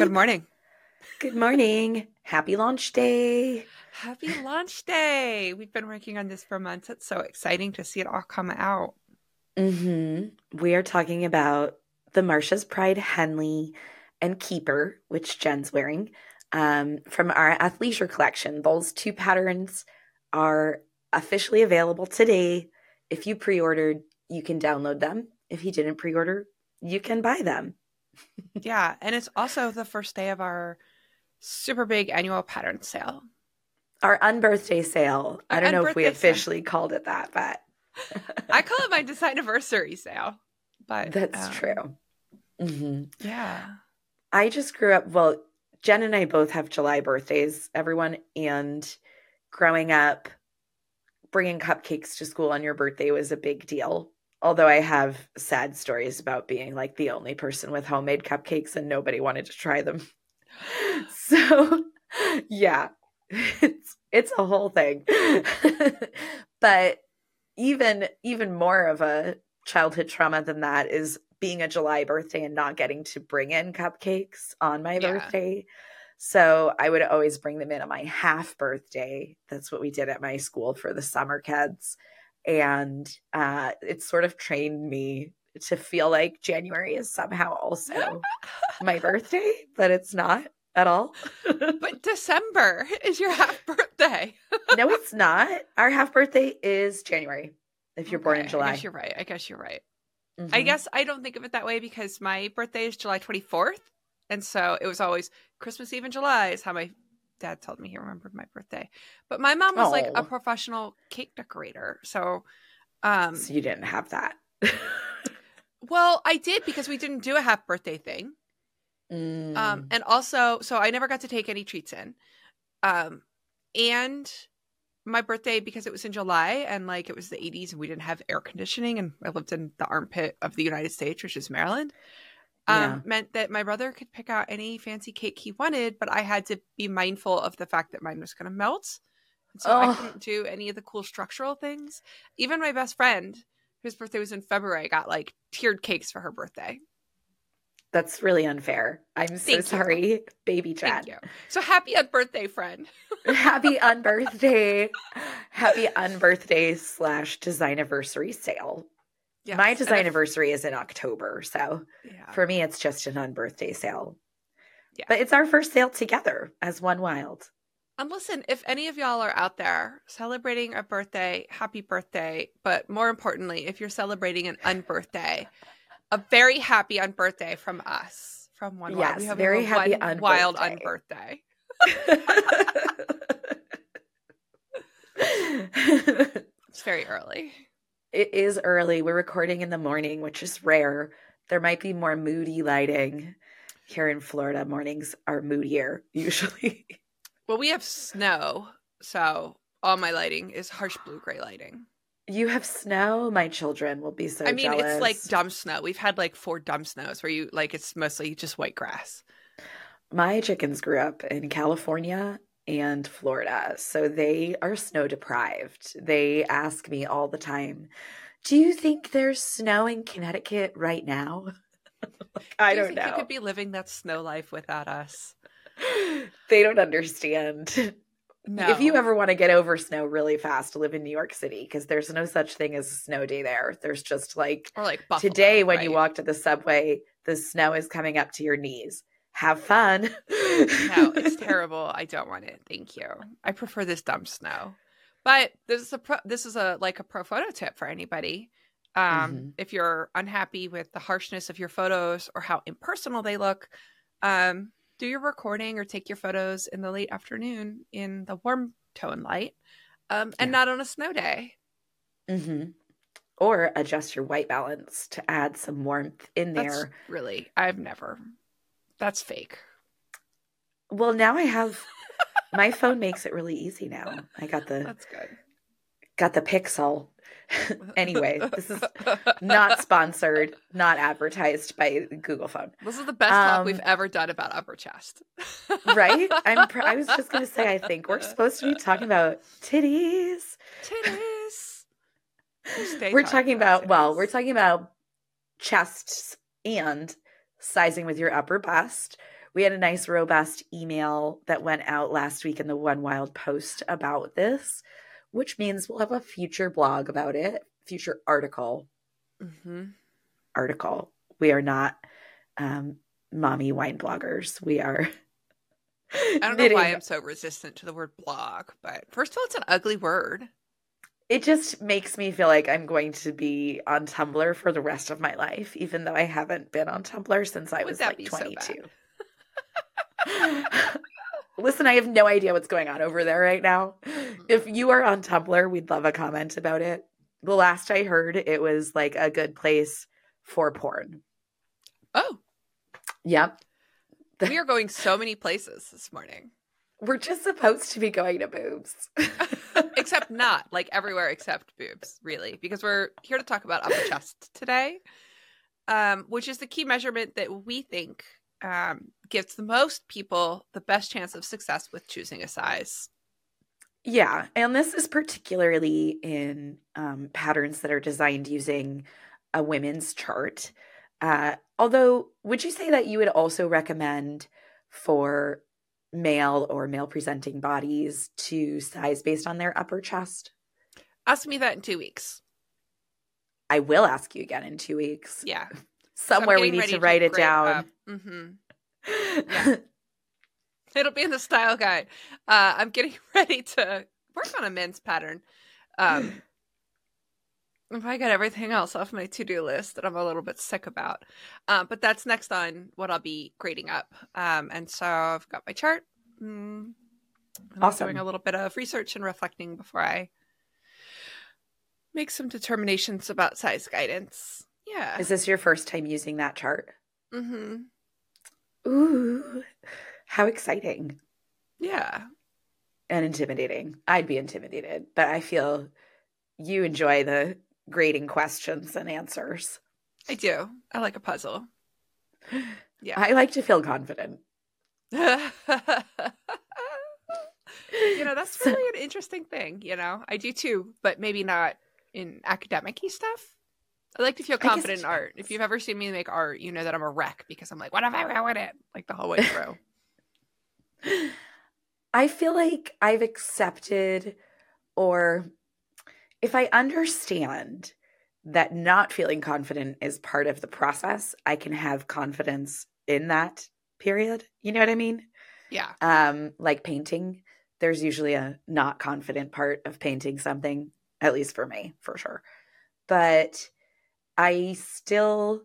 Good morning. Good morning. Happy launch day. Happy launch day. We've been working on this for months. It's so exciting to see it all come out. Mm-hmm. We are talking about the Marsha's Pride Henley and Keeper, which Jen's wearing, um, from our athleisure collection. Those two patterns are officially available today. If you pre ordered, you can download them. If you didn't pre order, you can buy them. Yeah. And it's also the first day of our super big annual pattern sale. Our unbirthday sale. Our I don't know if we officially sale. called it that, but I call it my design anniversary sale. But that's um, true. Mm-hmm. Yeah. I just grew up. Well, Jen and I both have July birthdays, everyone. And growing up, bringing cupcakes to school on your birthday was a big deal. Although I have sad stories about being like the only person with homemade cupcakes and nobody wanted to try them. So, yeah, it's it's a whole thing. but even even more of a childhood trauma than that is being a July birthday and not getting to bring in cupcakes on my yeah. birthday. So I would always bring them in on my half birthday. That's what we did at my school for the summer kids. And uh, it sort of trained me to feel like January is somehow also my birthday, but it's not at all. but December is your half birthday. no, it's not. Our half birthday is January if you're okay, born in July. I guess you're right. I guess you're right. Mm-hmm. I guess I don't think of it that way because my birthday is July 24th. And so it was always Christmas Eve in July is how my dad told me he remembered my birthday. But my mom was oh. like a oh. professional cake decorator. So um So you didn't have that. well, I did because we didn't do a half birthday thing. Mm. Um and also so I never got to take any treats in. Um and my birthday because it was in July and like it was the 80s and we didn't have air conditioning and I lived in the armpit of the United States, which is Maryland um, yeah. meant that my brother could pick out any fancy cake he wanted, but I had to be mindful of the fact that mine was going to melt. And so oh. I couldn't do any of the cool structural things. Even my best friend, whose birthday was in February, got like tiered cakes for her birthday. That's really unfair. I'm so Thank sorry, you. baby Chad. So happy unbirthday, friend. happy unbirthday. happy unbirthday slash design anniversary sale. Yes. My design anniversary is in October. So yeah. for me, it's just an unbirthday sale. Yeah. But it's our first sale together as One Wild. And listen, if any of y'all are out there celebrating a birthday, happy birthday. But more importantly, if you're celebrating an unbirthday, a very happy unbirthday from us, from One yes, Wild. We have very happy one unbirthday. wild unbirthday. it's very early. It is early. We're recording in the morning, which is rare. There might be more moody lighting here in Florida. Mornings are moodier usually. Well, we have snow, so all my lighting is harsh blue gray lighting. You have snow. My children will be so. I mean, jealous. it's like dumb snow. We've had like four dumb snows where you like it's mostly just white grass. My chickens grew up in California and Florida. So they are snow deprived. They ask me all the time, Do you think there's snow in Connecticut right now? like, I Do not know. You could be living that snow life without us. they don't understand. No. If you ever want to get over snow really fast, live in New York City because there's no such thing as a snow day there. There's just like, or like Buffalo, today when right? you walk to the subway, the snow is coming up to your knees have fun. no, it's terrible. I don't want it. Thank you. I prefer this dumb snow. But this is a pro, this is a like a pro photo tip for anybody. Um, mm-hmm. If you're unhappy with the harshness of your photos or how impersonal they look, um, do your recording or take your photos in the late afternoon in the warm tone light, um, and yeah. not on a snow day. Mm-hmm. Or adjust your white balance to add some warmth in there. That's really, I've never that's fake. Well, now I have my phone makes it really easy now. I got the That's good. Got the Pixel. anyway, this is not sponsored, not advertised by Google Phone. This is the best um, talk we've ever done about upper chest. right? I'm pr- I was just going to say I think we're supposed to be talking about titties. Titties. We're talking about, about well, we're talking about chests and sizing with your upper bust. We had a nice, robust email that went out last week in the One Wild post about this, which means we'll have a future blog about it, future article. Mm-hmm. Article. We are not um, mommy wine bloggers. We are. I don't know why I'm so resistant to the word blog, but first of all, it's an ugly word. It just makes me feel like I'm going to be on Tumblr for the rest of my life, even though I haven't been on Tumblr since I Would was like 22. So Listen, I have no idea what's going on over there right now. Mm-hmm. If you are on Tumblr, we'd love a comment about it. The last I heard, it was like a good place for porn. Oh. Yep. We are going so many places this morning. We're just supposed to be going to boobs. except not like everywhere except boobs, really, because we're here to talk about upper chest today, um, which is the key measurement that we think um, gives the most people the best chance of success with choosing a size. Yeah, and this is particularly in um, patterns that are designed using a women's chart. Uh, although, would you say that you would also recommend for male or male presenting bodies to size based on their upper chest? Ask me that in two weeks. I will ask you again in two weeks. Yeah. Somewhere so we need to write to it down. Mm-hmm. Yeah. It'll be in the style guide. Uh, I'm getting ready to work on a men's pattern. Um, if I get everything else off my to do list that I'm a little bit sick about. Um, but that's next on what I'll be grading up. Um, and so I've got my chart. Mm, awesome. doing a little bit of research and reflecting before I make some determinations about size guidance. Yeah. Is this your first time using that chart? Mm-hmm. Ooh, how exciting. Yeah. And intimidating. I'd be intimidated, but I feel you enjoy the grading questions and answers. I do. I like a puzzle. Yeah. I like to feel confident. you know, that's really an interesting thing, you know. I do too, but maybe not in academic stuff. I like to feel confident in art. If you've ever seen me make art, you know that I'm a wreck because I'm like, what if I ruin it? Like the whole way through. I feel like I've accepted or if I understand that not feeling confident is part of the process, I can have confidence in that period. You know what I mean? Yeah. Um, like painting, there's usually a not confident part of painting something, at least for me, for sure. But I still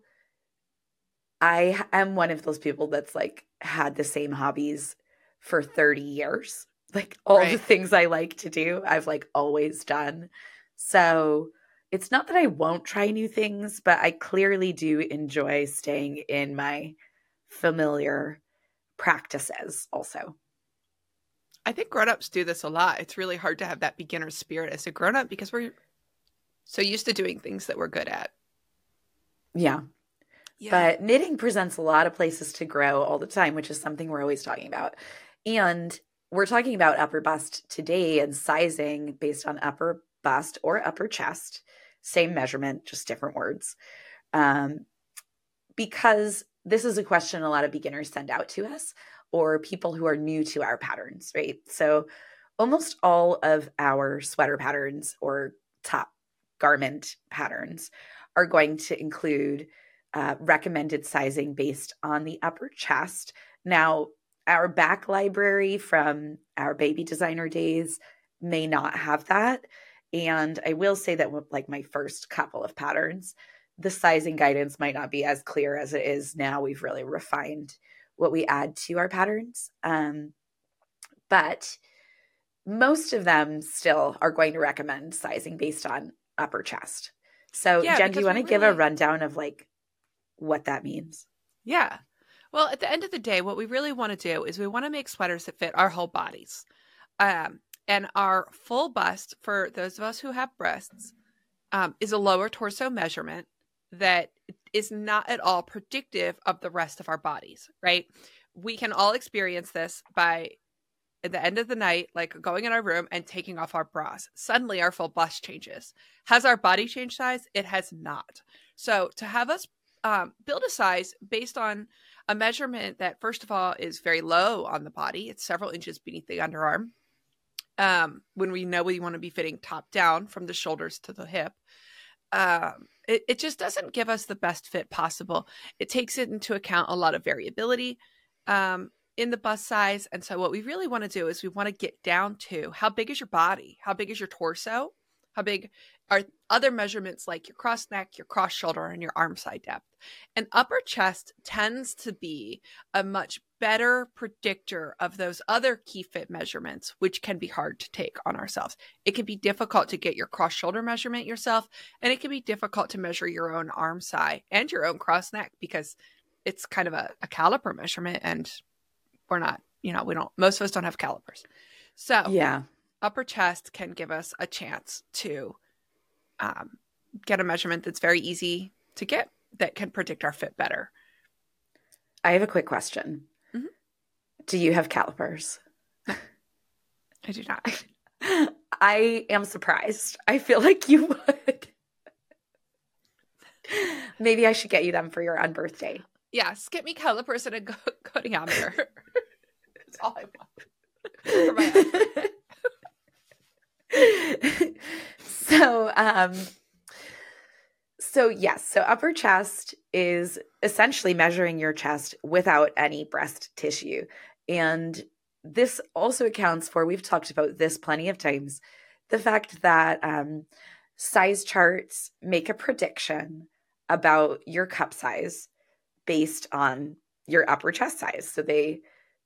I am one of those people that's like had the same hobbies for 30 years. Like all right. the things I like to do, I've like always done. So it's not that I won't try new things, but I clearly do enjoy staying in my familiar practices also. I think grown-ups do this a lot. It's really hard to have that beginner spirit as a grown-up because we're so used to doing things that we're good at. Yeah. yeah. But knitting presents a lot of places to grow all the time, which is something we're always talking about. And we're talking about upper bust today and sizing based on upper bust or upper chest, same measurement, just different words. Um, because this is a question a lot of beginners send out to us or people who are new to our patterns, right? So almost all of our sweater patterns or top garment patterns are going to include uh, recommended sizing based on the upper chest. Now, our back library from our baby designer days may not have that. And I will say that with like my first couple of patterns, the sizing guidance might not be as clear as it is now. We've really refined what we add to our patterns. Um, but most of them still are going to recommend sizing based on upper chest. So, yeah, Jen, do you want to really... give a rundown of like what that means? Yeah. Well, at the end of the day, what we really want to do is we want to make sweaters that fit our whole bodies. Um, and our full bust, for those of us who have breasts, um, is a lower torso measurement that is not at all predictive of the rest of our bodies, right? We can all experience this by at the end of the night, like going in our room and taking off our bras. Suddenly our full bust changes. Has our body changed size? It has not. So to have us um, build a size based on a measurement that, first of all, is very low on the body. It's several inches beneath the underarm. Um, when we know we want to be fitting top down from the shoulders to the hip, um, it, it just doesn't give us the best fit possible. It takes into account a lot of variability um, in the bust size. And so, what we really want to do is we want to get down to how big is your body? How big is your torso? How big are other measurements like your cross neck, your cross shoulder, and your arm side depth? And upper chest tends to be a much better predictor of those other key fit measurements, which can be hard to take on ourselves. It can be difficult to get your cross shoulder measurement yourself, and it can be difficult to measure your own arm side and your own cross neck because it's kind of a, a caliper measurement, and we're not, you know, we don't, most of us don't have calipers. So, Yeah. upper chest can give us a chance to um, get a measurement that's very easy to get that can predict our fit better. I have a quick question. Mhm. Do you have calipers? I do not. I am surprised. I feel like you would. Maybe I should get you them for your unbirthday. Yes, get me calipers and a go-. That's all I want. So um so yes so upper chest is essentially measuring your chest without any breast tissue and this also accounts for we've talked about this plenty of times the fact that um, size charts make a prediction about your cup size based on your upper chest size. So they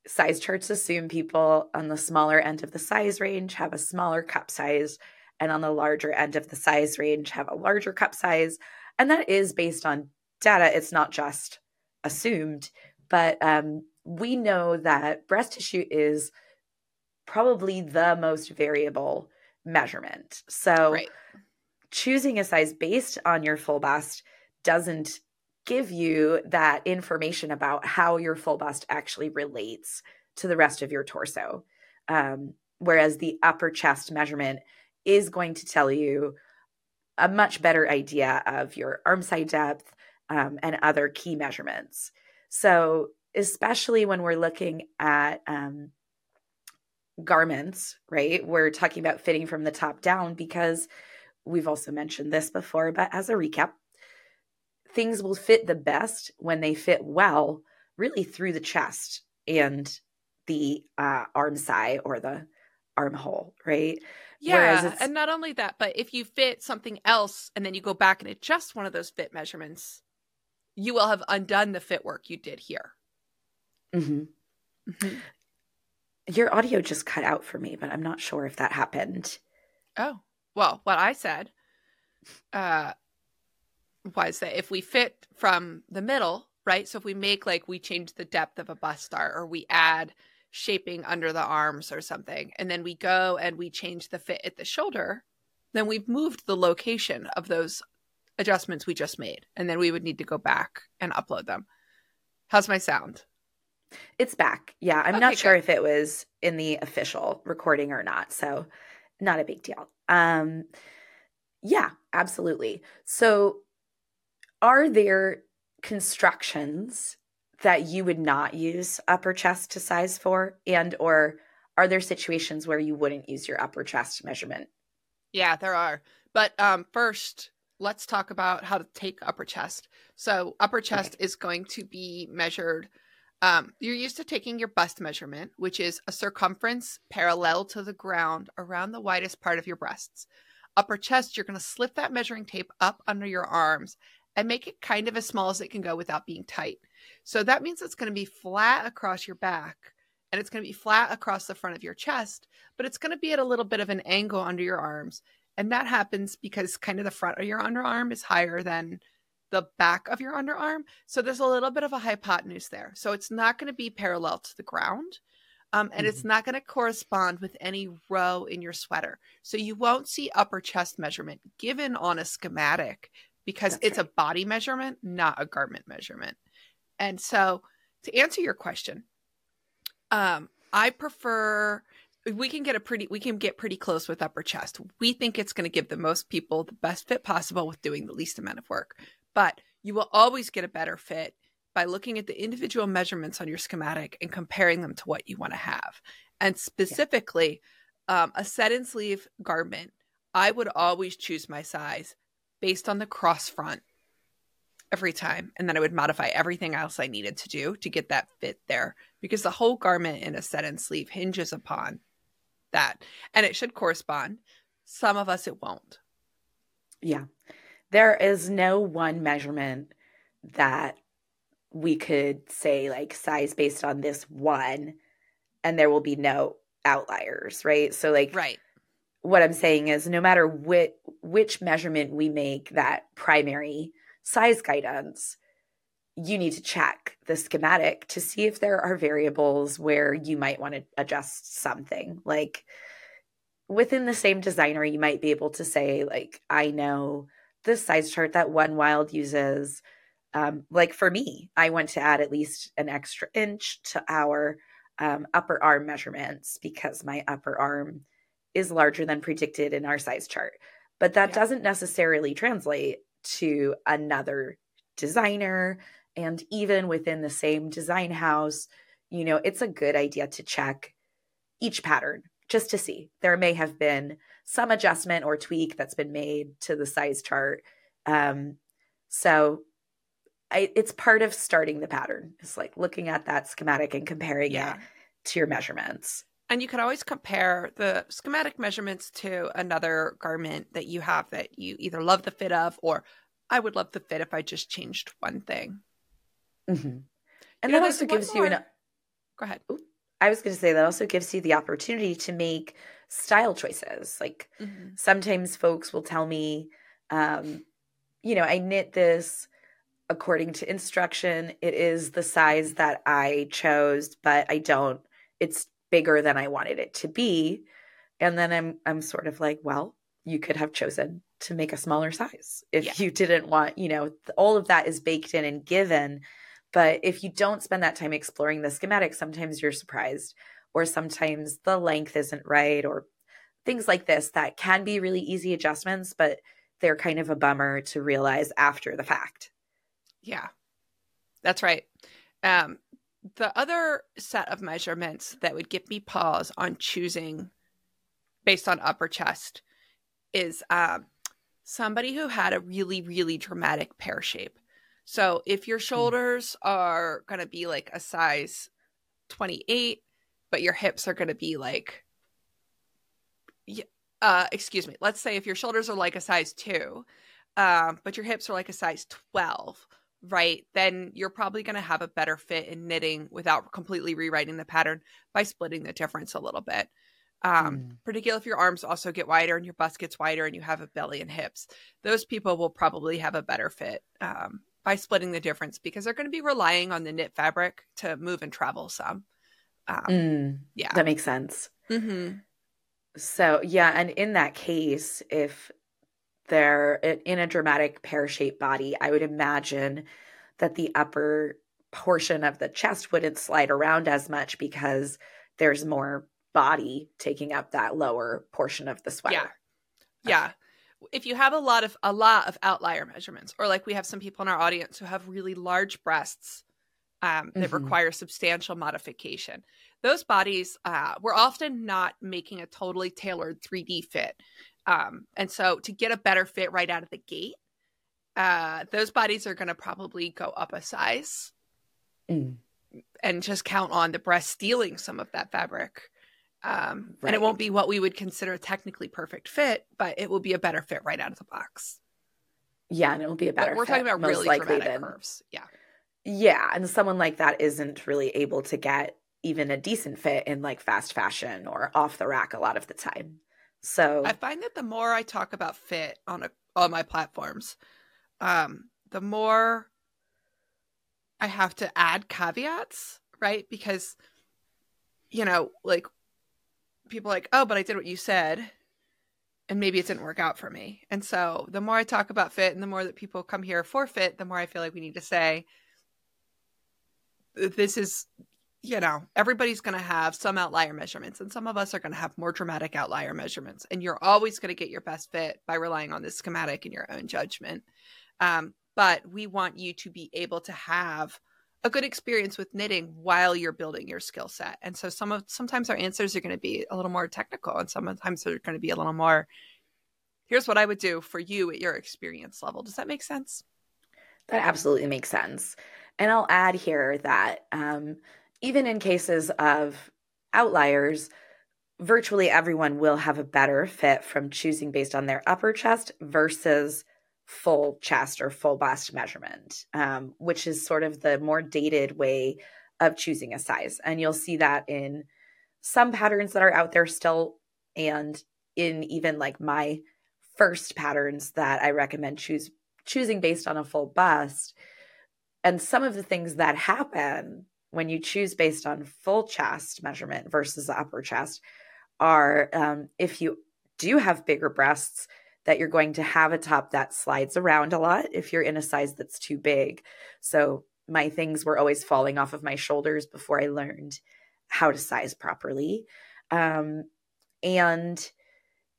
size charts assume people on the smaller end of the size range have a smaller cup size and on the larger end of the size range have a larger cup size. And that is based on data. It's not just assumed but um, we know that breast tissue is probably the most variable measurement. So right. choosing a size based on your full bust doesn't give you that information about how your full bust actually relates to the rest of your torso. Um, whereas the upper chest measurement is going to tell you a much better idea of your arm side depth um, and other key measurements. So, especially when we're looking at um, garments, right? We're talking about fitting from the top down because we've also mentioned this before, but as a recap, things will fit the best when they fit well, really through the chest and the uh, arm side or the armhole, right? Yeah, and not only that, but if you fit something else and then you go back and adjust one of those fit measurements, you will have undone the fit work you did here. mm-hmm Your audio just cut out for me, but I'm not sure if that happened. Oh, well, what I said uh, was that if we fit from the middle, right? So if we make like we change the depth of a bust dart or we add shaping under the arms or something, and then we go and we change the fit at the shoulder, then we've moved the location of those adjustments we just made. And then we would need to go back and upload them. How's my sound? It's back. Yeah, I'm Okay, not sure good. if it was in the official recording or not, so not a big deal. Um yeah, absolutely. So are there constructions that you would not use upper chest to size for and or are there situations where you wouldn't use your upper chest measurement? Yeah, there are. But um, first, let's talk about how to take upper chest. So, upper chest is going to be measured. Um, you're used to taking your bust measurement, which is a circumference parallel to the ground around the widest part of your breasts. Upper chest, you're going to slip that measuring tape up under your arms and make it kind of as small as it can go without being tight. So, that means it's going to be flat across your back and it's going to be flat across the front of your chest but it's going to be at a little bit of an angle under your arms. And that happens because kind of the front of your underarm is higher than the back of your underarm. So there's a little bit of a hypotenuse there. So it's not going to be parallel to the ground. Um, and it's not going to correspond with any row in your sweater. So you won't see upper chest measurement given on a schematic because That's it's a body measurement, not a garment measurement. And so to answer your question, um, I prefer we can get a pretty we can get pretty close with upper chest. We think it's going to give the most people the best fit possible with doing the least amount of work. But you will always get a better fit by looking at the individual measurements on your schematic and comparing them to what you want to have. And specifically, yeah. um, a set-in sleeve garment, I would always choose my size based on the cross front every time. And then I would modify everything else I needed to do to get that fit there because the whole garment in a set-in sleeve hinges upon that. And it should correspond. Some of us it won't. Yeah. There is no one measurement that we could say like size based on this one and there will be no outliers, right? So like Right. What I'm saying is no matter which which measurement we make that primary size guidance, you need to check the schematic to see if there are variables where you might want to adjust something. Like within the same designer, you might be able to say, like, I know this size chart that One Wild uses. Um, like for me, I want to add at least an extra inch to our um, upper arm measurements because my upper arm is larger than predicted in our size chart. But that yeah. doesn't necessarily translate to another designer. And even within the same design house, you know, it's a good idea to check each pattern just to see. There may have been some adjustment or tweak that's been made to the size chart. Um, so I, it's part of starting the pattern. It's like looking at that schematic and comparing yeah. it to your measurements. And you can always compare the schematic measurements to another garment that you have that you either love the fit of or I would love the fit if I just changed one thing. Mm-hmm. And you that also gives more. you an. Go ahead. I was going to say that also gives you the opportunity to make style choices. Like mm-hmm. sometimes folks will tell me, um, you know, I knit this according to instruction. It is the size that I chose, but I don't, it's bigger than I wanted it to be. And then I'm I'm sort of like, well, you could have chosen to make a smaller size if yeah. you didn't want, you know, all of that is baked in and given. But if you don't spend that time exploring the schematic, sometimes you're surprised, or sometimes the length isn't right, or things like this that can be really easy adjustments, but they're kind of a bummer to realize after the fact. Yeah, that's right. Um, the other set of measurements that would give me pause on choosing based on upper chest is um, somebody who had a really, really dramatic pear shape. So if your hmm. shoulders are going to be like a size 28, but your hips are going to be like, uh, excuse me, let's say if your shoulders are like a size two, um, but your hips are like a size 12 right, then you're probably going to have a better fit in knitting without completely rewriting the pattern by splitting the difference a little bit. Um, mm. Particularly if your arms also get wider and your bust gets wider and you have a belly and hips, those people will probably have a better fit um, by splitting the difference because they're going to be relying on the knit fabric to move and travel some. Um, mm, yeah, that makes sense. Mm-hmm. So yeah, and in that case, if they're in a dramatic pear shaped body, I would imagine that the upper portion of the chest wouldn't slide around as much because there's more body taking up that lower portion of the sweater. Yeah. Yeah. If you have a lot of a lot of outlier measurements, or like we have some people in our audience who have really large breasts um, that mm-hmm. require substantial modification, those bodies uh, we're often not making a totally tailored 3D fit. Um, and so to get a better fit right out of the gate, uh, those bodies are going to probably go up a size mm. and just count on the breast stealing some of that fabric. Um, right. And it won't be what we would consider a technically perfect fit, but it will be a better fit right out of the box. Yeah, and it will be a better. But we're fit, talking about really dramatic than, curves. Yeah, yeah, and someone like that isn't really able to get even a decent fit in like fast fashion or off the rack a lot of the time. So I find that the more I talk about fit on a, all my platforms, um, the more I have to add caveats, right? Because you know, like people like, oh, but I did what you said, and maybe it didn't work out for me. And so the more I talk about fit, and the more that people come here for fit, the more I feel like we need to say, this is you know, everybody's going to have some outlier measurements, and some of us are going to have more dramatic outlier measurements. And you're always going to get your best fit by relying on the schematic and your own judgment. Um, but we want you to be able to have a good experience with knitting while you're building your skill set. And so some of sometimes our answers are going to be a little more technical and sometimes they're going to be a little more here's what I would do for you at your experience level. Does that make sense? That absolutely makes sense. And I'll add here that um, even in cases of outliers, virtually everyone will have a better fit from choosing based on their upper chest versus full chest or full bust measurement, um, which is sort of the more dated way of choosing a size. And you'll see that in some patterns that are out there still, and in even like my first patterns that I recommend choose choosing based on a full bust. And some of the things that happen when you choose based on full chest measurement versus the upper chest are um, if you do have bigger breasts, that you're going to have a top that slides around a lot if you're in a size that's too big. So my things were always falling off of my shoulders before I learned how to size properly. Um, and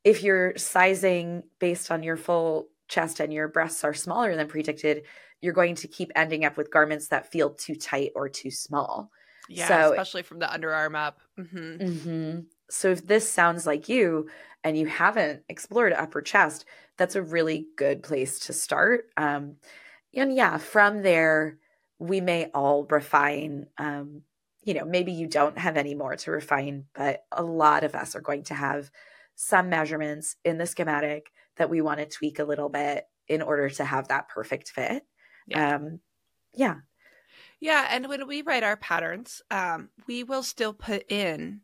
if you're sizing based on your full chest and your breasts are smaller than predicted, you're going to keep ending up with garments that feel too tight or too small. Yeah, so, especially from the underarm up. Mm-hmm. Mm-hmm. So if this sounds like you, and you haven't explored upper chest, that's a really good place to start. Um, and yeah, from there, we may all refine. Um, you know, maybe you don't have any more to refine, but a lot of us are going to have some measurements in the schematic that we want to tweak a little bit in order to have that perfect fit. Yeah. Um, yeah. Yeah. And when we write our patterns, um, we will still put in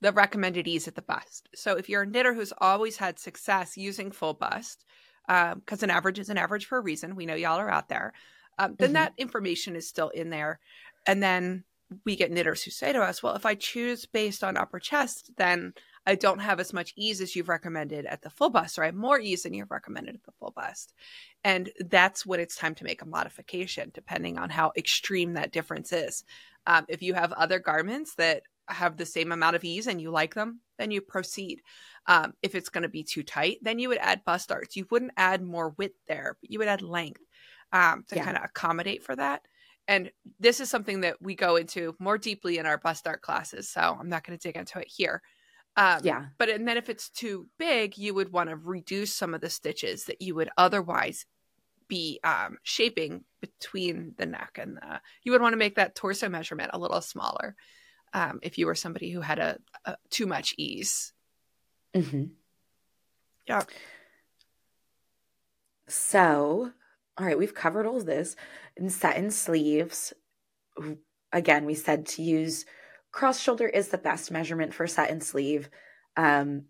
the recommended ease at the bust. So if you're a knitter who's always had success using full bust, um, because um, an average is an average for a reason, we know y'all are out there, um, then mm-hmm. that information is still in there. And then we get knitters who say to us, well, if I choose based on upper chest, then I don't have as much ease as you've recommended at the full bust, or I have more ease than you've recommended at the full bust. And that's when it's time to make a modification, depending on how extreme that difference is. Um, if you have other garments that have the same amount of ease and you like them, then you proceed. Um, if it's going to be too tight, then you would add bust darts. You wouldn't add more width there, but you would add length um, to yeah. kind of accommodate for that. And this is something that we go into more deeply in our bust dart classes. So I'm not going to dig into it here. Um, yeah. But and then if it's too big, you would want to reduce some of the stitches that you would otherwise be um, shaping between the neck and the. You would want to make that torso measurement a little smaller um, if you were somebody who had a, a too much ease. Mm-hmm. Yeah. So, all right, we've covered all this. In set-in sleeves, again, we said to use cross shoulder is the best measurement for set-in sleeve. Um,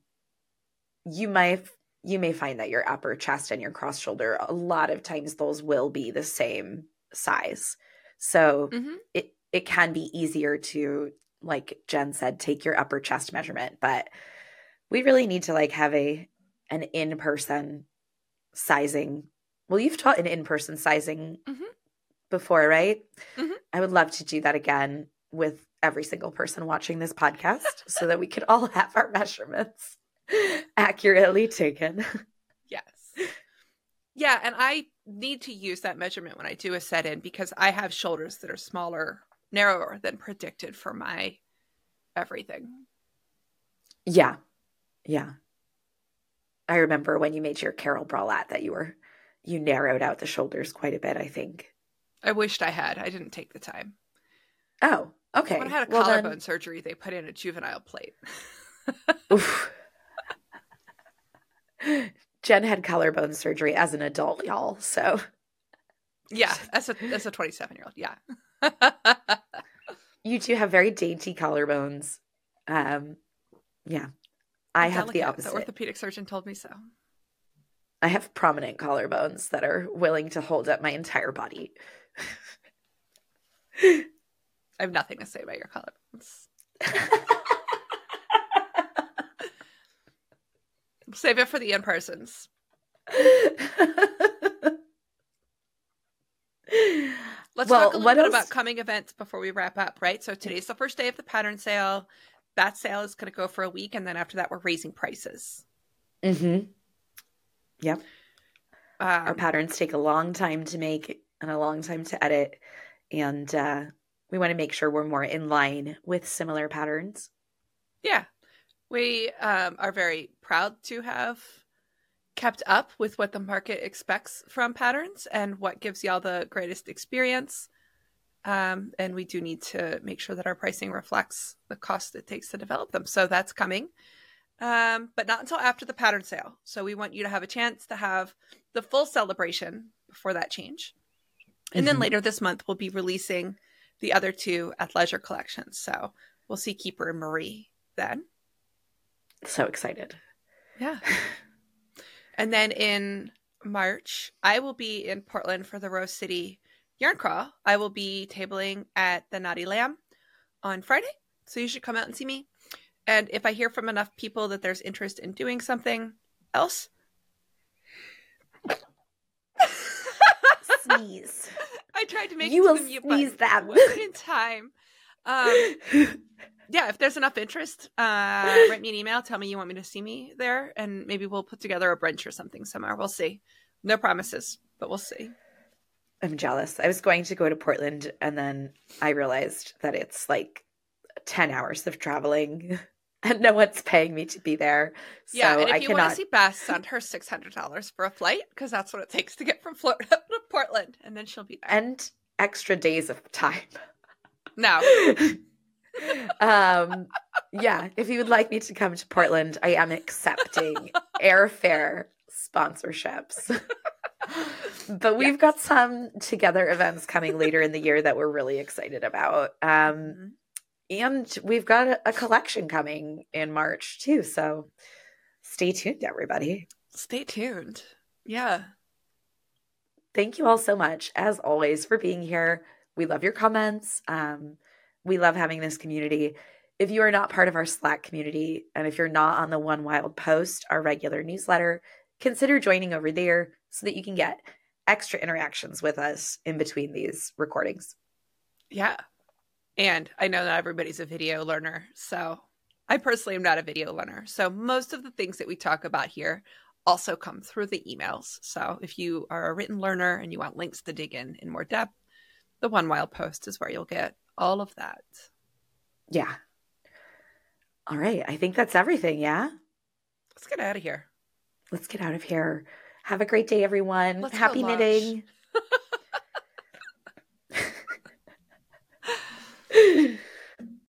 you might you may find that your upper chest and your cross shoulder a lot of times those will be the same size. So mm-hmm. it it can be easier to like Jen said, take your upper chest measurement, but we really need to like have a an in-person sizing. Well, you've taught an in-person sizing mm-hmm. before, right? Mm-hmm. I would love to do that again with every single person watching this podcast so that we could all have our measurements accurately taken. Yes. Yeah, and I need to use that measurement when I do a set in because I have shoulders that are smaller narrower than predicted for my everything. Yeah. Yeah. I remember when you made your Carol bralette that you were you narrowed out the shoulders quite a bit, I think. I wished I had. I didn't take the time. Oh, okay. When I had a well, collarbone then... surgery, they put in a juvenile plate. Jen had collarbone surgery as an adult, y'all. So yeah, as a as a 27 year old, yeah. you two have very dainty collarbones. Um, yeah, I have the opposite. The orthopedic surgeon told me so. I have prominent collarbones that are willing to hold up my entire body. I have nothing to say about your collarbones. Save it for the in persons. Let's well, talk a little bit else? about coming events before we wrap up, right? So today's the first day of the pattern sale. That sale is going to go for a week, and then after that, we're raising prices. Mm-hmm. Yep. Um, Our patterns take a long time to make and a long time to edit, and uh, we want to make sure we're more in line with similar patterns. Yeah. We um, are very proud to have kept up with what the market expects from patterns and what gives y'all the greatest experience. Um, and we do need to make sure that our pricing reflects the cost it takes to develop them. So that's coming, um, but not until after the pattern sale. So we want you to have a chance to have the full celebration before that change. And mm-hmm. then later this month, we'll be releasing the other two athleisure collections. So we'll see Keeper and Marie then. So excited. Yeah. and then in March, I will be in Portland for the Rose City Yarn Crawl. I will be tabling at the Knotty Lamb on Friday. So you should come out and see me. And if I hear from enough people that there's interest in doing something else, sneeze. I tried to make you will sneeze that in time. Um, yeah, if there's enough interest, uh, write me an email. Tell me you want me to see me there, and maybe we'll put together a brunch or something somewhere. We'll see. No promises, but we'll see. I'm jealous. I was going to go to Portland, and then I realized that it's like ten hours of traveling, and no one's paying me to be there. So yeah, and if I you cannot... want to see Beth, send her six hundred dollars for a flight because that's what it takes to get from Florida to Portland, and then she'll be there. And extra days of time. No. um yeah if you would like me to come to portland i am accepting airfare sponsorships but we've yes. got some together events coming later in the year that we're really excited about um mm-hmm. And we've got a, collection coming in march too so stay tuned everybody stay tuned yeah thank you all so much as always for being here we love your comments um we love having this community. If you are not part of our Slack community, and if you're not on the One Wild Post, our regular newsletter, consider joining over there so that you can get extra interactions with us in between these recordings. Yeah. And I know not everybody's a video learner. So I personally am not a video learner. So most of the things that we talk about here also come through the emails. So if you are a written learner and you want links to dig in in more depth, the One Wild Post is where you'll get all of that. Yeah. All right. I think that's everything. Yeah. Let's get out of here. Let's get out of here. Have a great day, everyone. Let's Happy knitting.